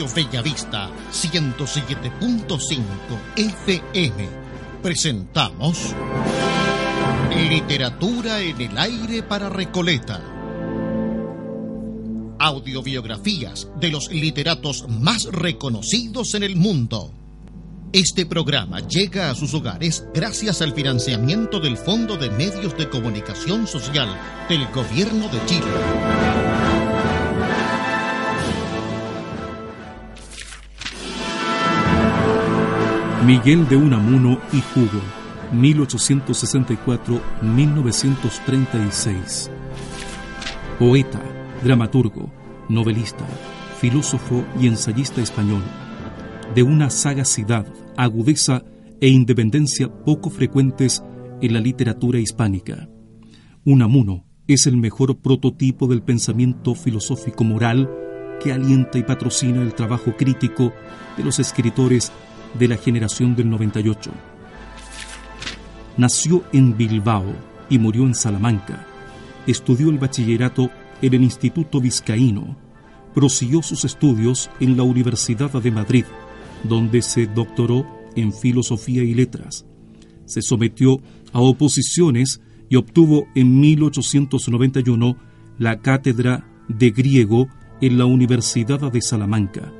Radio Bellavista 107.5 FM presentamos Literatura en el aire para Recoleta. Audiobiografías de los literatos más reconocidos en el mundo. Este programa llega a sus hogares gracias al financiamiento del Fondo de Medios de Comunicación Social del Gobierno de Chile. Miguel de Unamuno y Hugo, 1864-1936. Poeta, dramaturgo, novelista, filósofo y ensayista español, de una sagacidad, agudeza e independencia poco frecuentes en la literatura hispánica. Unamuno es el mejor prototipo del pensamiento filosófico moral que alienta y patrocina el trabajo crítico de los escritores de la generación del 98. Nació en Bilbao y murió en Salamanca. Estudió el bachillerato en el Instituto Vizcaíno. Prosiguió sus estudios en la Universidad de Madrid, donde se doctoró en Filosofía y Letras. Se sometió a oposiciones y obtuvo en 1891 la cátedra de griego en la Universidad de Salamanca,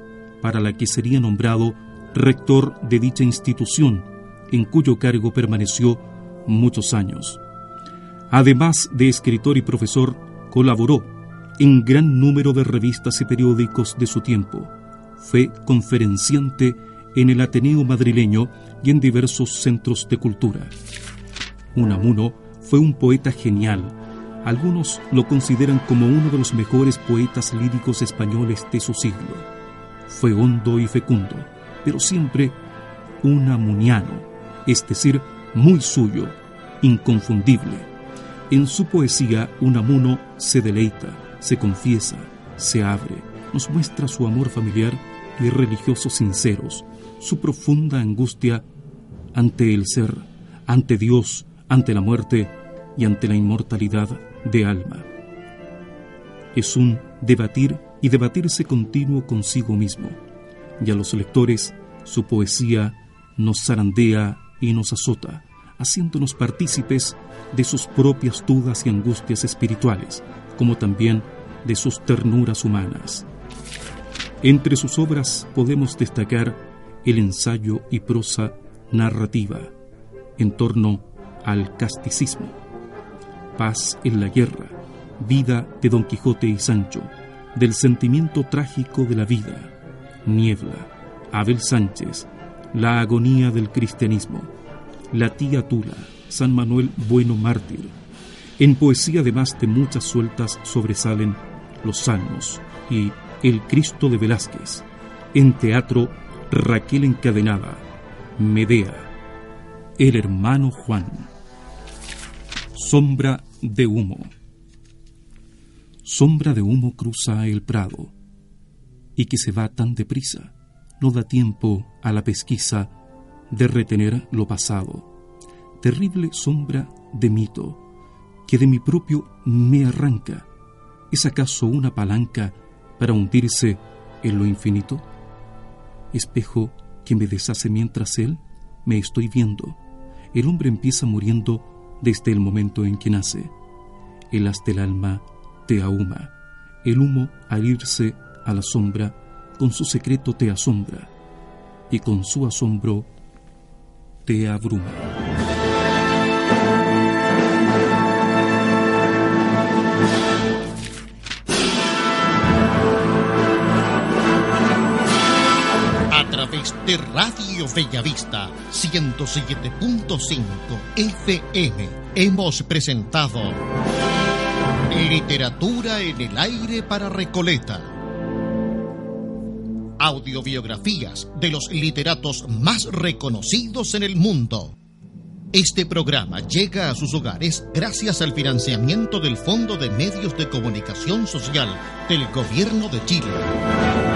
para la que sería nombrado rector de dicha institución, en cuyo cargo permaneció muchos años. Además de escritor y profesor, colaboró en gran número de revistas y periódicos de su tiempo. Fue conferenciante en el Ateneo madrileño y en diversos centros de cultura. Unamuno fue un poeta genial. Algunos lo consideran como uno de los mejores poetas líricos españoles de su siglo. Fue hondo y fecundo pero siempre unamuniano, es decir, muy suyo, inconfundible. En su poesía, Unamuno se deleita, se confiesa, se abre, nos muestra su amor familiar y religioso sinceros, su profunda angustia ante el ser, ante Dios, ante la muerte y ante la inmortalidad de alma. Es un debatir y debatirse continuo consigo mismo y a los lectores su poesía nos zarandea y nos azota, haciéndonos partícipes de sus propias dudas y angustias espirituales, como también de sus ternuras humanas. Entre sus obras podemos destacar el ensayo y prosa narrativa en torno al casticismo, Paz en la guerra, Vida de Don Quijote y Sancho, del sentimiento trágico de la vida, Niebla, Abel Sánchez, La agonía del cristianismo, La tía Tula, San Manuel Bueno Mártir. En poesía, además de muchas sueltas, sobresalen los Salmos y El Cristo de Velázquez. En teatro, Raquel Encadenada, Medea, El hermano Juan. Sombra de humo. Sombra de humo cruza el prado y que se va tan deprisa, no da tiempo a la pesquisa de retener lo pasado. Terrible sombra de mito que de mi propio me arranca. ¿Es acaso una palanca para hundirse en lo infinito? Espejo que me deshace mientras él me estoy viendo. El hombre empieza muriendo desde el momento en que nace. El haz del alma te ahuma. El humo al irse a la sombra, con su secreto te asombra y con su asombro te abruma. A través de Radio Bellavista 107.5 FM hemos presentado Literatura en el aire para Recoleta. Audiobiografías de los literatos más reconocidos en el mundo. Este programa llega a sus hogares gracias al financiamiento del Fondo de Medios de Comunicación Social del Gobierno de Chile.